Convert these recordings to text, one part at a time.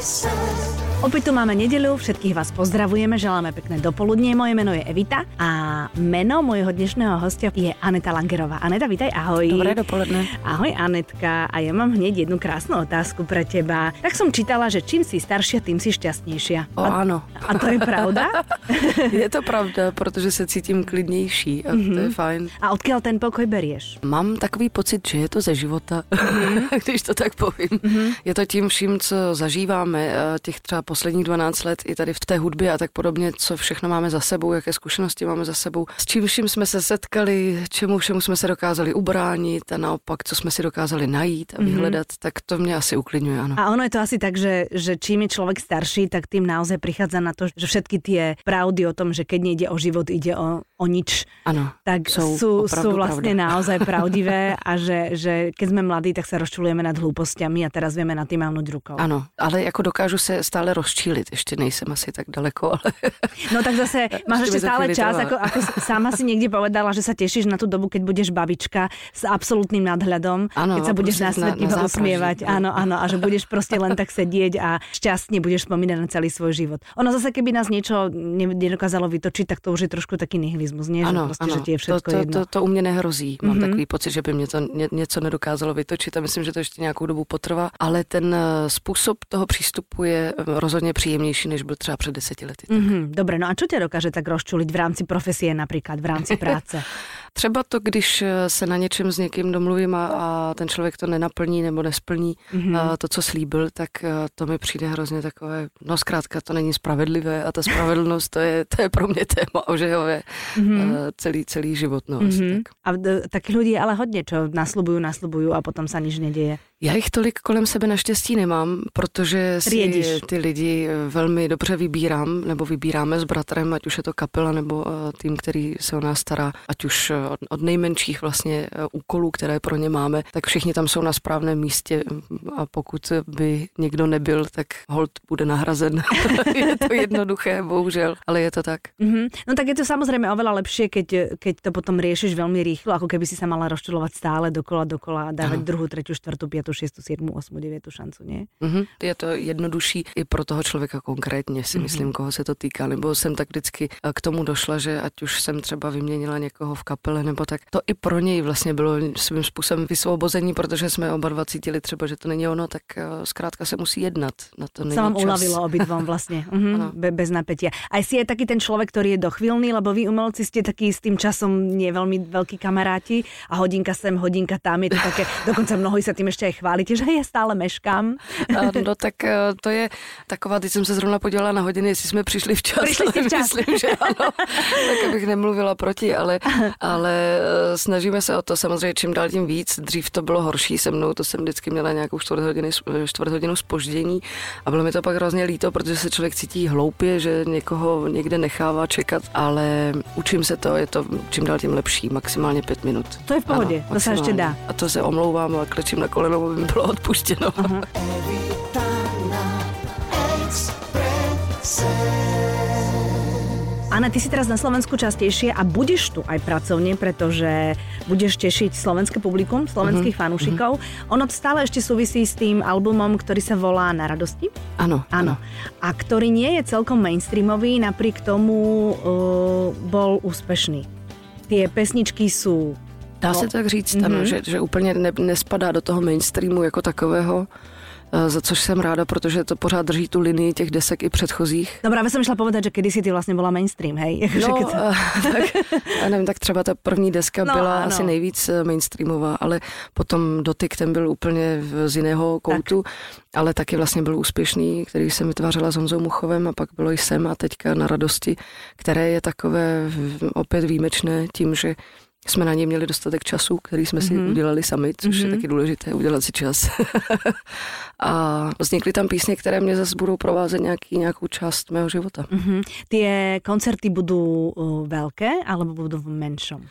sun. Opäť tu máme nedelu, všetkých vás pozdravujeme, želáme pekné dopoludnie. Moje meno je Evita a meno môjho dnešného hostia je Aneta Langerová. Aneta, vítaj, ahoj. Dobré dopoledne. Ahoj Anetka a ja mám hneď jednu krásnu otázku pre teba. Tak som čítala, že čím si staršia, tým si šťastnejšia. O, a, áno. A to je pravda? je to pravda, protože se cítím klidnější a mm-hmm. to je fajn. A odkiaľ ten pokoj berieš? Mám takový pocit, že je to ze života, mm-hmm. když to tak povím. Mm-hmm. Je to tím vším, co zažíváme, těch třeba posledních 12 let i tady v té hudbě a tak podobně, co všechno máme za sebou, jaké zkušenosti máme za sebou, s čím vším jsme se setkali, čemu všemu jsme se dokázali ubránit a naopak, co jsme si dokázali najít a mhm. vyhledat, mm-hmm. tak to mě asi uklidňuje, ano. A ono je to asi tak, že, že čím je člověk starší, tak tým naozaj prichádza na to, že všetky tie pravdy o tom, že keď nejde o život, ide o, o nič, ano, tak sú, sú, sú vlastne pravda. naozaj pravdivé a že, že keď sme mladí, tak sa rozčulujeme nad hlúpostiami a teraz vieme nad tým mávnuť rukou. Ano, ale jako dokážu se stále rozčílit ještě nejsem asi tak daleko, ale... No tak zase máš ešte stále čas, ako, ako sama si niekde povedala, že sa tešíš na tú dobu, keď budeš babička s absolútnym nadhľadom, ano, keď sa budeš na svet iba usmievať. Áno, áno, a že budeš proste len tak sedieť a šťastne budeš spomínať na celý svoj život. Ono zase, keby nás niečo nedokázalo vytočiť, tak to už je trošku taký nihilizmus, nie? Ano, že, proste, ano. že ti je všetko to, to, jedno. To, to, to u mě nehrozí. Mám mm-hmm. takový pocit, že by mě to ně, něco nedokázalo vytočit a myslím, že to ještě nějakou dobu potrvá, ale ten eh, způsob toho přístupu je eh, rozhodně příjemnější, než byl třeba před deseti lety. Mm-hmm, dobre, no a čo tě dokáže tak rozčuliť v rámci profesie například, v rámci práce? Třeba to, když eh, se na něčem s někým domluvím a, a ten člověk to nenaplní nebo nesplní mm-hmm. a to, co slíbil, tak to mi přijde hrozně takové, no zkrátka to není spravedlivé a ta spravedlnost to je, to je pro mě téma ožehové mm-hmm. celý, celý život. No, mm-hmm. tak. A taky lidí je ale hodně, čo naslubují, naslubují a potom se nič neděje. Já jich tolik kolem sebe naštěstí nemám, protože si Riediš. ty lidi velmi dobře vybírám, nebo vybíráme s bratrem, ať už je to kapela nebo tým, který se o nás stará, ať už od, nejmenších vlastně eh, úkolů, které pro ně máme, tak všichni tam jsou na správném místě a pokud by někdo nebyl, tak hold bude nahrazen. je to jednoduché, bohužel, ale je to tak. Mm-hmm. No tak je to samozřejmě oveľa lepšie, keď, keď to potom riešiš velmi rýchlo, ako keby si sa mala rozčulovať stále dokola, dokola a dávať druhou, třetí, čtvrtou, pětou, šestou, sedmou, osmou, devětou šancu, ne? Mm-hmm. Je to jednodušší i pro toho člověka konkrétně, si mm-hmm. myslím, koho se to týká. Nebo jsem tak vždycky eh, k tomu došla, že ať už jsem třeba vyměnila někoho v kapele, nebo tak. To i pro něj vlastně bylo svým způsobem vysvobození, protože jsme oba dva cítili třeba, že to není ono, tak eh, zkrátka se musí jednat. Na to není sa vám uľavilo obidvom vlastne, mhm, Be, bez napätia. Aj si je taký ten človek, ktorý je dochvilný, lebo vy umelci ste taký s tým časom nie veľmi veľkí kamaráti a hodinka sem, hodinka tam, je to také, dokonca mnohí sa tým ešte aj chválite, že ja stále meškám. No tak eh, to je taková, teď jsem se zrovna podívala na hodiny, jestli jsme přišli včas. Přišli jste včas. Myslím, že ano, tak abych nemluvila proti, ale, ale eh, snažíme se o to samozřejmě čím dál tím víc. Dřív to bylo horší se mnou, to jsem vždycky měla nějakou čtvrt, hodiny, čtvrt hodinu spoždění a bylo mi to pak hrozně líto, protože se člověk cítí hloupě, že někoho někde nechává čekat, ale učím se to, je to čím dál tím lepší, maximálně pět minut. To je v pohodě, ano, to se ještě dá. A to se omlouvám a klečím na koleno, aby mi bylo odpuštěno. Uh-huh. Anna, ty si teraz na Slovensku častejšie a budeš tu aj pracovne, pretože budeš tešiť slovenské publikum, slovenských uh-huh, fanúšikov. Uh-huh. Ono stále ešte súvisí s tým albumom, ktorý sa volá Na radosti. Áno. Áno. A ktorý nie je celkom mainstreamový, napriek tomu uh, bol úspešný. Tie pesničky sú Dá se tak říct, mm-hmm. ano, že, že úplně ne, nespadá do toho mainstreamu jako takového. Eh, za což jsem ráda, protože to pořád drží tu linii těch desek i předchozích. Dobrá, já jsem šla povedat, že kdysi ty vlastně byla mainstream, hej? no, keď... Eh, tak, já nevím, tak třeba ta první deska no, byla ano. asi nejvíc eh, mainstreamová, ale potom dotyk ten byl úplně z jiného koutu, tak. ale taky vlastně byl úspěšný, který jsem vytvářela s Honzou Muchovem a pak bylo jsem a teďka na radosti, které je takové opět výjimečné tím, že jsme na ně měli dostatek času, který jsme si mm-hmm. udělali sami, což mm-hmm. je mhm. taky důležité, udělat si čas. a vznikly tam písně, které mě zase budou provázet nějaký, nějakou část mého života. Mm-hmm. Ty koncerty budou uh, velké, alebo budou v menšom?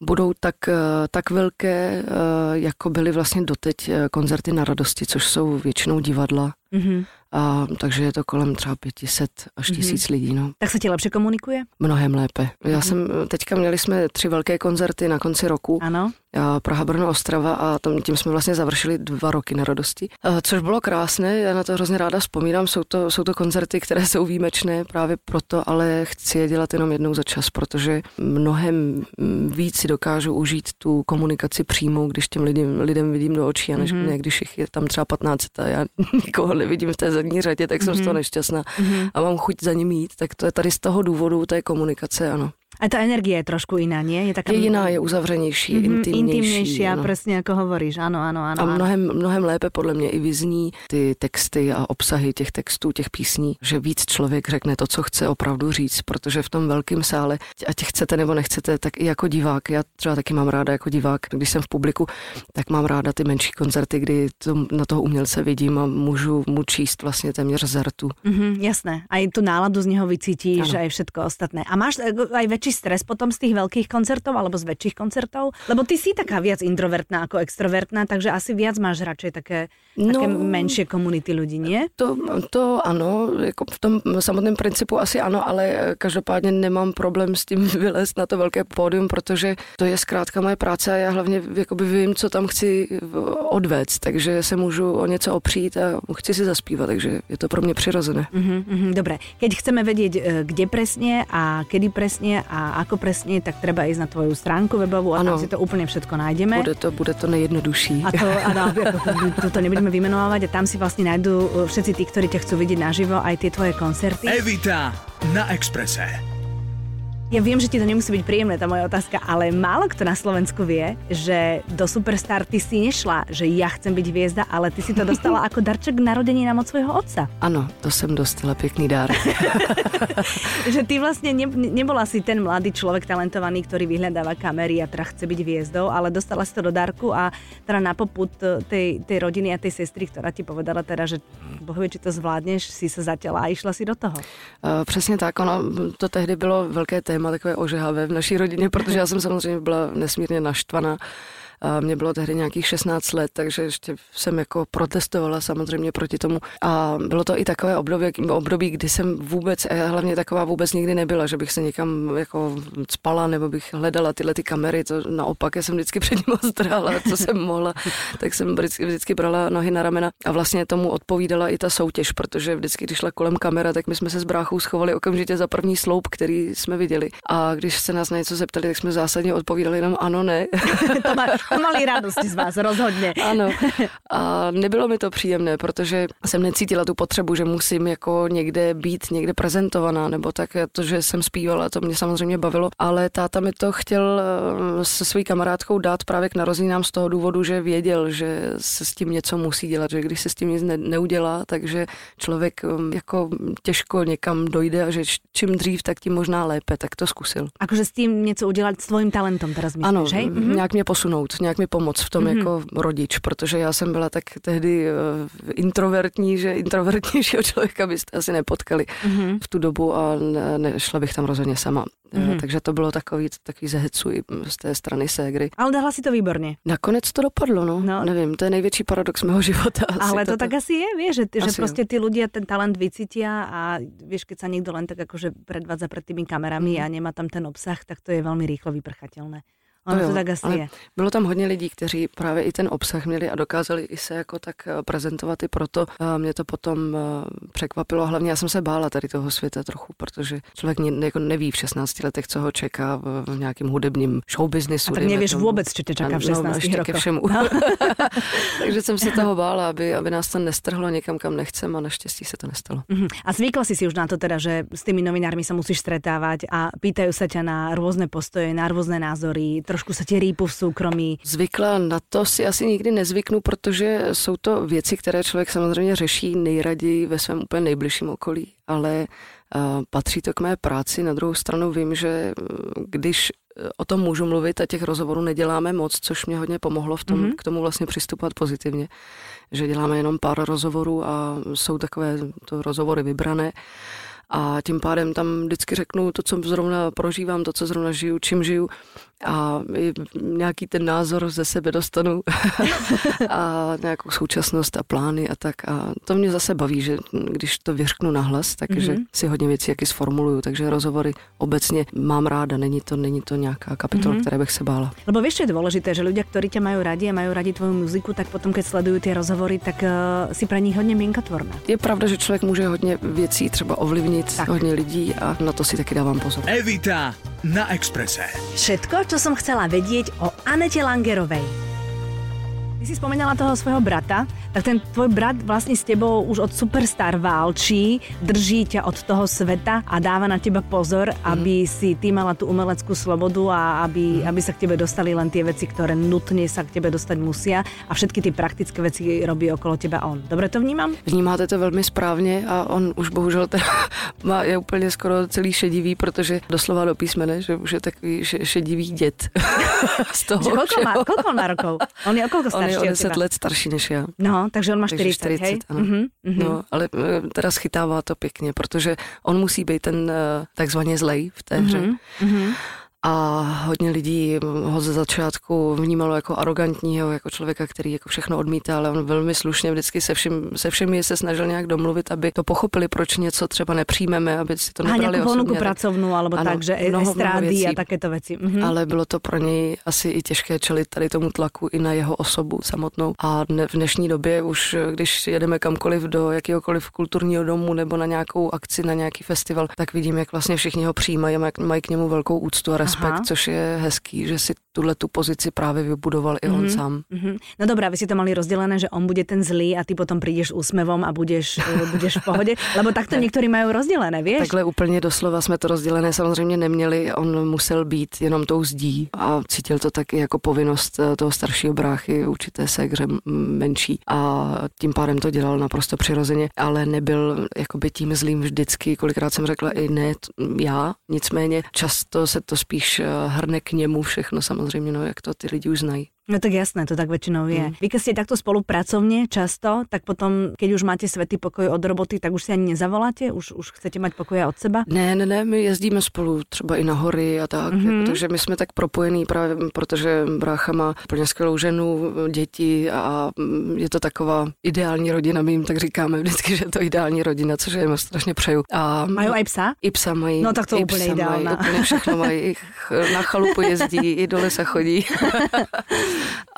Budou tak, uh, tak velké, jako byly vlastně doteď koncerty na radosti, což jsou většinou divadla. Mm-hmm. A, takže je to kolem třeba 500 až mhm. tisíc mm-hmm. lidí. No. Tak se ti lepší komunikuje? Mnohem lépe. Já mm-hmm. jsem, teďka měli jsme tři velké koncerty na konci roku. Ano. Praha, Brno, Ostrava a tam, tím jsme vlastně završili dva roky na radosti, což bylo krásné, já na to hrozně ráda vzpomínám, jsou to, jsou to koncerty, které jsou výjimečné právě proto, ale chci je dělat jenom jednou za čas, protože mnohem víc si dokážu užít tu komunikaci přímo, když těm lidem, lidem vidím do očí, a než mm-hmm. ne, když jich je tam třeba 15 a já nikoho nevidím v té zadní řadě, tak jsem mm-hmm. z toho mhm. nešťastná mm-hmm. a mám chuť za ním jít, tak to je tady z toho důvodu té komunikace, ano. A ta energie je trošku jiná, nie? Je, taká... je jiná, je uzavřenější, mm-hmm, intimnější. Intimnější, a přesně jako hovoríš, ano, ano, ano. A mnohem, mnohem lépe podle mě i vyzní ty texty a obsahy těch textů, těch písní, že víc člověk řekne to, co chce opravdu říct, protože v tom velkém sále, ať chcete nebo nechcete, tak i jako divák, já třeba taky mám ráda jako divák, když jsem v publiku, tak mám ráda ty menší koncerty, kdy to, na toho umělce vidím a můžu mu číst vlastně téměř zertu. Mm-hmm, jasné, a i tu náladu z něho vycítíš, a i všetko ostatné. A máš aj väčší stres potom z tých veľkých koncertov alebo z väčších koncertov? Lebo ty si taká viac introvertná ako extrovertná, takže asi viac máš radšej také, no, také menšie komunity ľudí, nie? To, to ano, jako v tom samotném principu asi ano, ale každopádně nemám problém s tím vylézt na to velké pódium, protože to je zkrátka moje práce a já hlavně jakoby vím, co tam chci odvést, takže se můžu o něco opřít a chci si zaspívat, takže je to pro mě přirozené. Uh-huh, dobre, keď chceme vedieť, e, kde presne a kedy presne a ako presne, tak treba ísť na tvoju stránku webovú a ano. tam si to úplne všetko nájdeme. Bude to, bude to nejjednodušší. A to, ano, to, to nebudeme vymenovávať a tam si vlastne nájdú všetci tí, ktorí ťa chcú vidieť naživo, aj tie tvoje koncerty. Evita na Exprese. Ja viem, že ti to nemusí byť príjemné, tá moja otázka, ale málo kto na Slovensku vie, že do Superstar ty si nešla, že ja chcem byť hviezda, ale ty si to dostala ako darček narodení na moc svojho otca. Ano, to jsem dostala pěkný dár. že ty vlastne ne, nebola si ten mladý človek talentovaný, ktorý vyhľadáva kamery a teda chce byť hviezdou, ale dostala si to do darku a teda na poput tej, tej rodiny a tej sestry, ktorá ti povedala teda, že bohvie, či to zvládneš, si sa zatěla a išla si do toho. Uh, přesně tak, ono, to tehdy bylo velké téma téma takové ožehavé v naší rodině, protože já jsem samozřejmě byla nesmírně naštvaná a mě bylo tehdy nějakých 16 let, takže ještě jsem jako protestovala samozřejmě proti tomu. A bylo to i takové období, období kdy jsem vůbec, a hlavně taková vůbec nikdy nebyla, že bych se někam jako spala nebo bych hledala tyhle ty kamery, to naopak, já jsem vždycky před nimi zdrala, co jsem mohla, tak jsem vždycky, vždycky brala nohy na ramena a vlastně tomu odpovídala i ta soutěž, protože vždycky, když šla kolem kamera, tak my jsme se s bráchou schovali okamžitě za první sloup, který jsme viděli. A když se nás na něco zeptali, tak jsme zásadně odpovídali jenom ano, ne. to má, mali radosti z vás, rozhodně. Ano. A nebylo mi to příjemné, protože jsem necítila tu potřebu, že musím jako někde být, někde prezentovaná, nebo tak to, že jsem zpívala, to mě samozřejmě bavilo, ale táta mi to chtěl eh, se svou kamarádkou dát právě k narozeninám z toho důvodu, že věděl, že se s tím něco musí dělat, že když se s tím nic ne, neudělá, takže člověk eh, jako těžko někam dojde a že čím dřív, tak tím možná lépe, tak to zkusil. Akože s tím něco udělat s tvojím talentem teraz myslíš, ano, hej? nějak mě posunout, nějak mi pomoct v tom mm-hmm. jako rodič, protože já jsem byla tak tehdy uh, introvertní, že introvertnějšího člověka byste asi nepotkali mm-hmm. v tu dobu a ne, nešla bych tam rozhodně sama. Mm-hmm. Takže to bylo takový, takový zehecu i z té strany ségry. Ale dala si to výborně. Nakonec to dopadlo, no. no. Nevím, to je největší paradox mého života. Asi Ale to toto. tak asi je, vieš, že, že prostě ty ľudia ten talent vycítia a vieš, keď sa niekto len tak akože predvádza pred tými kamerami mm-hmm. a nemá tam ten obsah, tak to je velmi rýchlo vyprchateľné. Ono to, to tak asi je. Bylo tam hodně lidí, kteří právě i ten obsah měli a dokázali i se jako tak eh, prezentovat i proto. Eh, mě to potom eh, překvapilo. Hlavně já jsem se bála tady toho světa trochu, protože člověk jako neví v 16 letech, co ho čeká v nějakém hudebním showbiznisu. A tak nevíš vůbec, co tě čeká v 16 no, rokoch. všemu. No. Takže jsem se toho bála, aby, aby nás to nestrhlo někam, kam nechcem a naštěstí se to nestalo. Uh-huh. A zvykla si si už na to teda, že s tými novinármi sa musíš stretávať a pýtajú sa ťa na rôzne postoje, na rôzne názory, trošku se tě rýpu v soukromí. Zvykla na to si asi nikdy nezvyknu, protože jsou to věci, které člověk samozřejmě řeší nejraději ve svém úplně nejbližším okolí, ale uh, patří to k mé práci. Na druhou stranu vím, že když o tom můžu mluvit a těch rozhovorů neděláme moc, což mě hodně pomohlo v tom, mm-hmm. k tomu vlastně přistupovat pozitivně, že děláme jenom pár rozhovorů a jsou takové to rozhovory vybrané a tím pádem tam vždycky řeknu to, co zrovna prožívám, to, co zrovna žiju, čím žiju a nějaký ten názor ze sebe dostanu a nějakou současnost a plány a tak. A to mě zase baví, že když to vyřknu nahlas, takže mm-hmm. si hodně věcí jaký sformuluju, takže rozhovory obecně mám ráda, není to, není to nějaká kapitola, mm-hmm. které bych se bála. Lebo víš, je důležité, že lidé, kteří tě mají rádi a mají rádi tvoju muziku, tak potom, když sledují ty rozhovory, tak uh, si pro nich hodně mienkatvorná. Je pravda, že člověk může hodně věcí třeba ovlivnit, tak. hodně lidí a na to si taky dávám pozor. Evita na Exprese. Všetko, čo som chcela vedieť o Anete Langerovej. Ty si spomenala toho svojho brata, tak ten tvoj brat vlastne s tebou už od Superstar válčí, drží ťa od toho sveta a dáva na teba pozor, mm. aby si ty mala tú umeleckú slobodu a aby, mm. aby sa k tebe dostali len tie veci, ktoré nutne sa k tebe dostať musia a všetky ty praktické veci robí okolo teba on. Dobre to vnímam? Vnímáte to velmi správně a on už bohužel teda má, je úplně skoro celý šedivý, protože doslova do písmene, že už je takový šedivý dět. Z toho, koľko, má, koľko má rokov? On je koľko starší? Je o 10 let starší než já. No, takže on má 40, 40 hej? Ano. Mm-hmm, No, ale eh, teda schytává to pěkně, protože on musí být ten eh, takzvaně zlej v té hře. Mm-hmm a hodně lidí ho ze začátku vnímalo jako arrogantního, jako člověka, který jako všechno odmítá, ale on velmi slušně vždycky se, všem, se všemi se snažil nějak domluvit, aby to pochopili, proč něco třeba nepřijmeme, aby si to nebrali osobně. ponuku pracovnu, alebo ano, tak, že estrády a takéto věci. Mhm. Ale bylo to pro něj asi i těžké čelit tady tomu tlaku i na jeho osobu samotnou. A dne, v dnešní době už, když jedeme kamkoliv do jakéhokoliv kulturního domu nebo na nějakou akci, na nějaký festival, tak vidím, jak vlastně všichni ho přijímají a mají k němu velkou úctu a respekt respekt, Aha. což je hezký, že si tuhle tu pozici právě vybudoval i mm-hmm. on mhm, sám. Mm-hmm. No dobrá, vy si to mali rozdělené, že on bude ten zlý a ty potom přijdeš s úsmevom a budeš, eh, budeš v pohodě, lebo takto někteří mají rozdělené, víš? Takhle úplně doslova jsme to rozdělené samozřejmě neměli, on musel být jenom tou zdí a cítil to taky jako povinnost eh, toho staršího bráchy, určité segře menší a tím pádem to dělal naprosto přirozeně, ale nebyl jakoby tím zlým vždycky, kolikrát jsem řekla i ne já, nicméně často se to spíš spíš eh, hrne k němu všechno samozřejmě, no, jak to ty lidi už znají. No tak jasné, to tak väčšinou je. Mm. Vy keď ste takto spolupracovne často, tak potom, keď už máte svetý pokoj od roboty, tak už si ani nezavoláte? Už, už chcete mať pokoje od seba? Ne, ne, ne, my jezdíme spolu třeba i na hory a tak, mm-hmm. jako, takže my jsme tak propojení právě, protože brácha má úplně skvělou ženu, děti a je to taková ideální rodina, my jim tak říkáme vždycky, že je to ideální rodina, což jim strašně přeju. A mají aj psa? I psa mají. No tak to úplně ideální. Mají, úplně všechno mají, na chalupu jezdí, i do lesa chodí.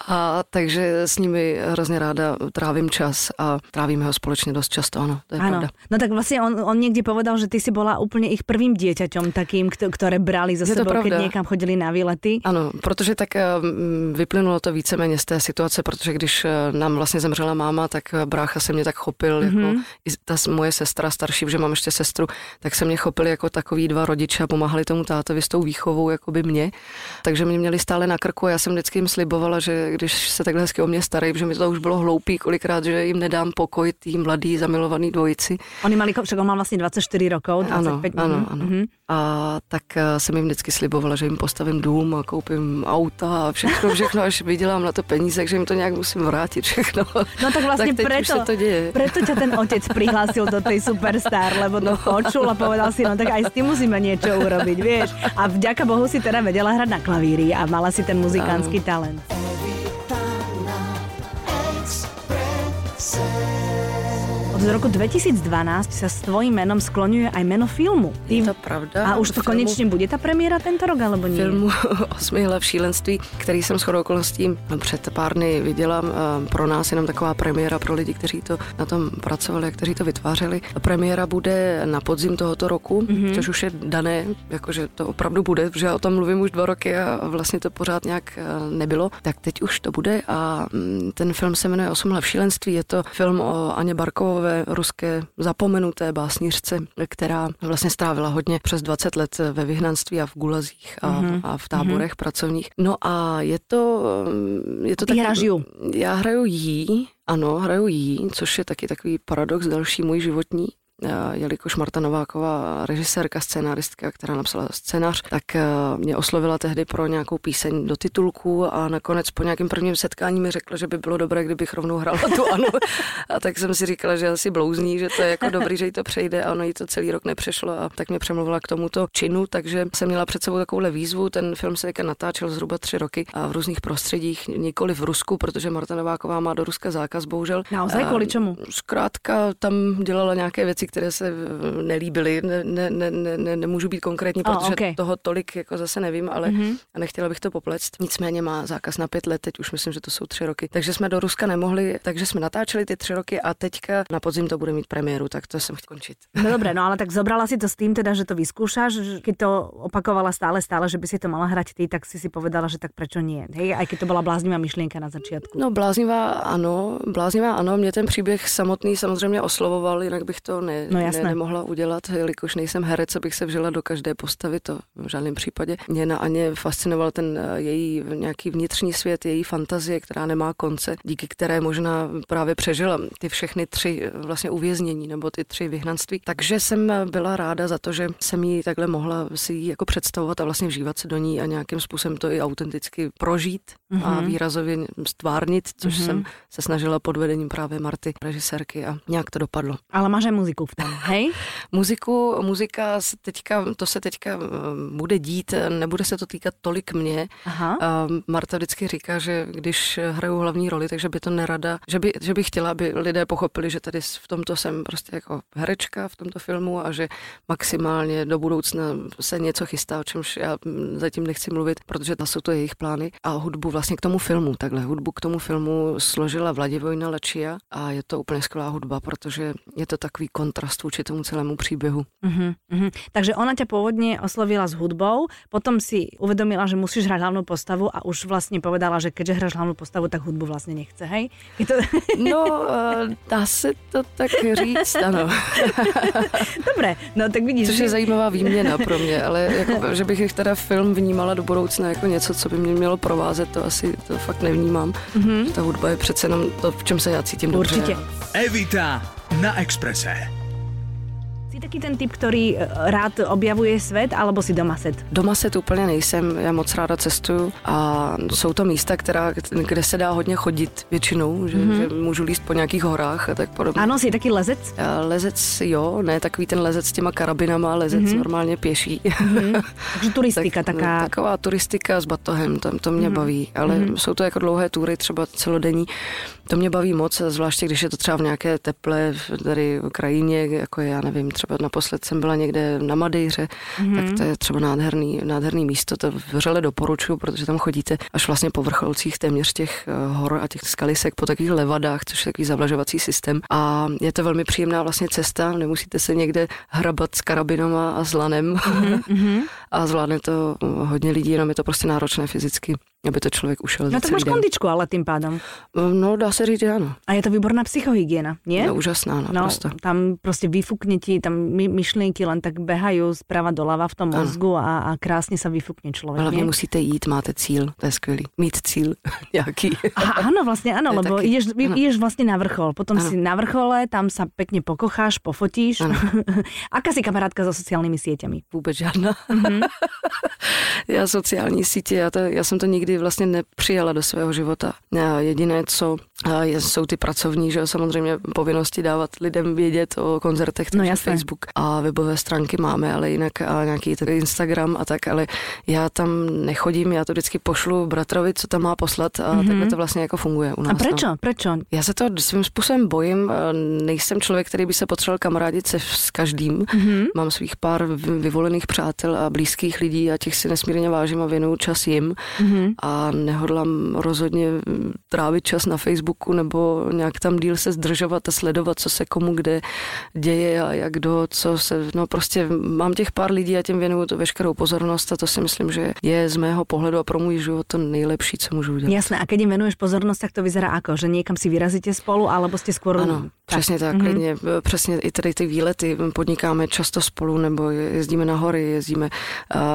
A takže s nimi hrozně ráda trávím čas a trávíme ho společně dost často, ano, to je ano. pravda. No tak vlastně on, on někdy povedal, že ty si byla úplně ich prvým dieťaťom takým, které brali za sebou, keď někam chodili na výlety. Ano, protože tak eh, vyplynulo to víceméně z té situace, protože když eh, nám vlastně zemřela máma, tak eh, brácha se mě tak chopil, mm-hmm. jako i ta moje sestra starší, že mám ještě sestru, tak se mě chopili jako takový dva rodiče a pomáhali tomu tátovi s tou výchovou, jako by mě. Takže mě měli stále na krku a já jsem vždycky jim slibovala, slibovala, že když se takhle hezky o mě starají, že mi to už bylo hloupý kolikrát, že jim nedám pokoj tý mladý zamilovaný dvojici. Oni mali, však on má vlastně 24 rokov, 25. Ano, ano, ano. Mm-hmm. A tak eh, jsem jim vždycky slibovala, že jim postavím dům a koupím auta a všechno, všechno, až vydělám na to peníze, takže jim to nějak musím vrátit všechno. No tak vlastně tak preto, to děje. preto ťa ten otec prihlásil do tej Superstar, lebo to no. počul a povedal si, no tak aj s tým musíme niečo urobiť, vieš. A vďaka Bohu si teda vedela hrať na klavíri a mala si ten muzikánsky talent. Od roku 2012 sa s tvojím menom skloňuje aj meno filmu. Ty... Je to pravda. A už to filmu... konečně bude ta premiéra tento rok, alebo nie? Filmu Osmi hlav šílenství, který jsem shodou okolností před pár dny viděla. Pro nás jenom taková premiéra pro lidi, kteří to na tom pracovali a kteří to vytvářeli. Premiéra bude na podzim tohoto roku, mm-hmm. což už je dané, jakože to opravdu bude, protože o tom mluvím už dva roky a vlastně to pořád nějak e, nebylo. Tak teď už to bude a mm, ten film se jmenuje Osm hlav šílenství. Je to film o Aně Barkovové takové ruské zapomenuté básnířce, která vlastně strávila hodně přes 20 let ve vyhnanství a v gulazích a, mm-hmm. a v táborech mm-hmm. pracovních. No a je to... Je to taky, hraju. Já hraju jí, ano, hraju jí, což je taky takový paradox další můj životní jelikož Marta Nováková, režisérka, scénaristka, která napsala scénář, tak mě oslovila tehdy pro nějakou píseň do titulku a nakonec po nějakém prvním setkání mi řekla, že by bylo dobré, kdybych rovnou hrála tu Anu. A tak jsem si říkala, že asi blouzní, že to je jako dobrý, že jí to přejde a ono jí to celý rok nepřešlo a tak mě přemluvila k tomuto činu, takže jsem měla před sebou takovouhle výzvu. Ten film se natáčel zhruba tři roky a v různých prostředích, nikoli v Rusku, protože Marta Nováková má do Ruska zákaz, bohužel. Naozaj kvůli čemu? Zkrátka tam dělala nějaké věci, které se nelíbily. Ne, ne, ne, ne, nemůžu být konkrétní, protože oh, okay. toho tolik jako zase nevím, ale mm-hmm. nechtěla bych to poplect. Nicméně má zákaz na pět let, teď už myslím, že to jsou tři roky. Takže jsme do Ruska nemohli, takže jsme natáčeli ty tři roky a teďka na podzim to bude mít premiéru, tak to jsem chtěl končit. No dobré, no ale tak zobrala si to s tým teda, že to vyskúšaš, keď to opakovala stále, stále, že by si to mala hrať ty, tak si si povedala, že tak prečo nie. Hej, aj keď to byla bláznivá myšlienka na začátku. No bláznivá ano, bláznivá ano, mě ten příběh samotný samozřejmě oslovoval, jinak bych to ne, no, ne, nemohla udělat, jelikož nejsem herec, abych se vžila do každé postavy, to v žádném případě. Mě na Aně fascinoval ten eh, její nějaký vnitřní svět, její fantazie, která nemá konce, díky které možná právě přežila ty všechny tři eh, vlastně uvěznění nebo ty tři vyhnanství. Takže jsem byla ráda za to, že jsem jí takhle mohla si ji jako představovat a vlastně vžívat se do ní a nějakým způsobem to i autenticky prožít mm-hmm. a mhm. výrazově stvárnit, což mm-hmm. jsem se snažila pod vedením právě Marty, režisérky a nějak to dopadlo. Ale máš muziku v tom, hej? Muziku, muzika se teďka, to se teďka eh, bude dít, nebude se to týkat tolik mě. Aha. Marta vždycky říká, že když hraju hlavní roli, takže by to nerada, že by, že by chtěla, aby lidé pochopili, že tady v tomto jsem prostě jako herečka v tomto filmu a že maximálně do budoucna se něco chystá, o čemž já zatím nechci mluvit, protože to jsou to jejich plány. A hudbu vlastně k tomu filmu, takhle hudbu k tomu filmu složila Vladivojna Lačia a je to úplně skvělá hudba, protože je to takový kontrast vůči tomu celému příběhu. Uh-huh, uh-huh. Takže ona tě původně oslovila s hudbou, potom si uvědomila, že musíš hrát hlavnou postavu a už vlastně povedala, že když hráš hlavnou postavu, tak hudbu vlastně nechce, hej? Je to... no, uh, dá se to tak říct, ano. Dobré, no tak vidíš. Což je zajímavá výměna pro mě, ale jako, že bych teda film vnímala do budoucna jako něco, co by mě mělo provázet, to asi to fakt nevnímám. Mm-hmm. Ta hudba je přece jenom to, v čem se já cítím Určitě. dobře. Evita na Exprese. Jsi taky ten typ, který eh, rád objavuje svět, alebo si doma set? Doma set úplně nejsem, já moc ráda cestuju a jsou to místa, která, kde se dá hodně chodit většinou, že, mm-hmm. že můžu líst po nějakých horách a tak podobně. Ano, jsi taky lezec? Lezec jo, ne takový ten lezec s těma karabinama, lezec mm-hmm. normálně pěší. Mm-hmm. Takže turistika tak, taká. Taková turistika s batohem, to, to mě mm-hmm. baví, ale mm-hmm. jsou to jako dlouhé tury, třeba celodenní. To mě baví moc, zvláště když je to třeba v nějaké teple tady v krajině, jako já nevím, třeba naposled jsem byla někde na Madejře, mm-hmm. tak to je třeba nádherný, nádherný místo, to vřele doporučuju, protože tam chodíte až vlastně po vrcholcích téměř těch eh, hor a těch skalisek po takových levadách, což je takový zavlažovací systém. A je to velmi příjemná vlastně cesta, nemusíte se někde hrabat s karabinama a s lanem mm-hmm. a zvládne to hodně lidí, jenom je to prostě náročné fyzicky aby to člověk ušel. No to máš den. kondičku, ale tím pádem. No, dá se říct, ano. A je to výborná psychohygiena, nie? No, úžasná, no, no prostě. Tam prostě vyfukne ti, tam myšlenky len tak behají zprava doleva v tom mozgu a, a krásně se vyfukne člověk. Hlavně musíte jít, máte cíl, to je skvělý. Mít cíl nějaký. Aha, ano, vlastně ano, lebo taky, ideš, ano. ideš vlastně na vrchol, potom ano. si na vrchole, tam se pěkně pokocháš, pofotíš. Aká si kamarádka za sociálními sieťami? Vůbec žádná. Mm-hmm. já sociální sítě, já, to, já jsem to nikdy vlastně nepřijala do svého života. A jediné, co jsou ty pracovní, že samozřejmě povinnosti dávat lidem vědět o koncertech, takže no, Facebook a webové stránky máme, ale jinak a nějaký ten Instagram a tak, ale já tam nechodím, já to vždycky pošlu bratrovi, co tam má poslat a mm-hmm. takhle to vlastně jako funguje u nás. A proč? No. Proč? Já se to svým způsobem bojím, nejsem člověk, který by se potřeboval kamarádit se s každým. Mm-hmm. Mám svých pár vyvolených přátel a blízkých lidí a těch si nesmírně vážím a věnuju čas jim mm-hmm. a nehodlám rozhodně trávit čas na Facebooku nebo nějak tam díl se zdržovat a sledovat, co se komu kde děje a jak do, co se, no prostě mám těch pár lidí a těm věnuju to veškerou pozornost a to si myslím, že je z mého pohledu a pro můj život to nejlepší, co můžu udělat. Jasné, a když jim venuješ pozornost, tak to vyzerá jako, že někam si vyrazíte spolu, alebo jste skoro... Ano, tak. přesně tak, mm-hmm. klidně, přesně i tady ty výlety podnikáme často spolu, nebo jezdíme na hory, jezdíme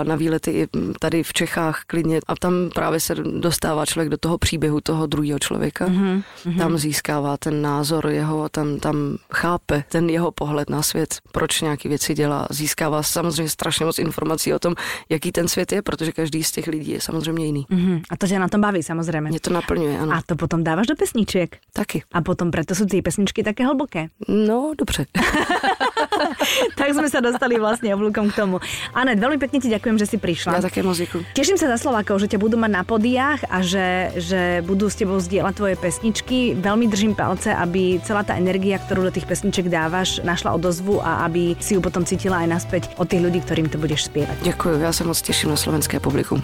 na výlety i tady v Čechách klidně a tam právě se dostává člověk do toho příběhu toho druhého člověka. Mm-hmm. Mm-hmm. tam získává ten názor jeho, tam, tam chápe ten jeho pohled na svět, proč nějaký věci dělá. Získává samozřejmě strašně moc informací o tom, jaký ten svět je, protože každý z těch lidí je samozřejmě jiný. Mm-hmm. A to tě na tom baví samozřejmě. Mě to naplňuje, ano. A to potom dáváš do pesniček. Taky. A potom proto jsou ty pesničky také hlboké. No, dobře. tak jsme se dostali vlastně oblúkom k tomu. Anet, velmi pěkně ti děkujem, že jsi přišla. Já také moc děkuji. Těším se za Slovákov, že tě budu mať na podiách a že, že budu s tebou sdílet tvoje pesničky. Velmi držím palce, aby celá ta energia, kterou do těch pesniček dáváš, našla odozvu a aby si ju potom cítila aj naspäť od těch lidí, kterým to budeš zpívat. Děkuji, já se moc těším na slovenské publikum.